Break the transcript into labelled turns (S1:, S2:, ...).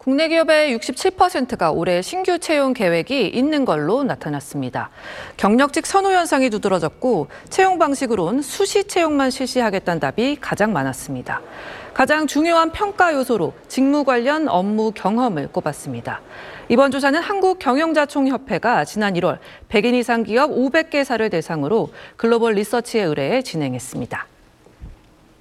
S1: 국내 기업의 67%가 올해 신규 채용 계획이 있는 걸로 나타났습니다. 경력직 선호 현상이 두드러졌고 채용 방식으론 수시 채용만 실시하겠다는 답이 가장 많았습니다. 가장 중요한 평가 요소로 직무 관련 업무 경험을 꼽았습니다. 이번 조사는 한국경영자총협회가 지난 1월 100인 이상 기업 500개사를 대상으로 글로벌 리서치에 의뢰해 진행했습니다.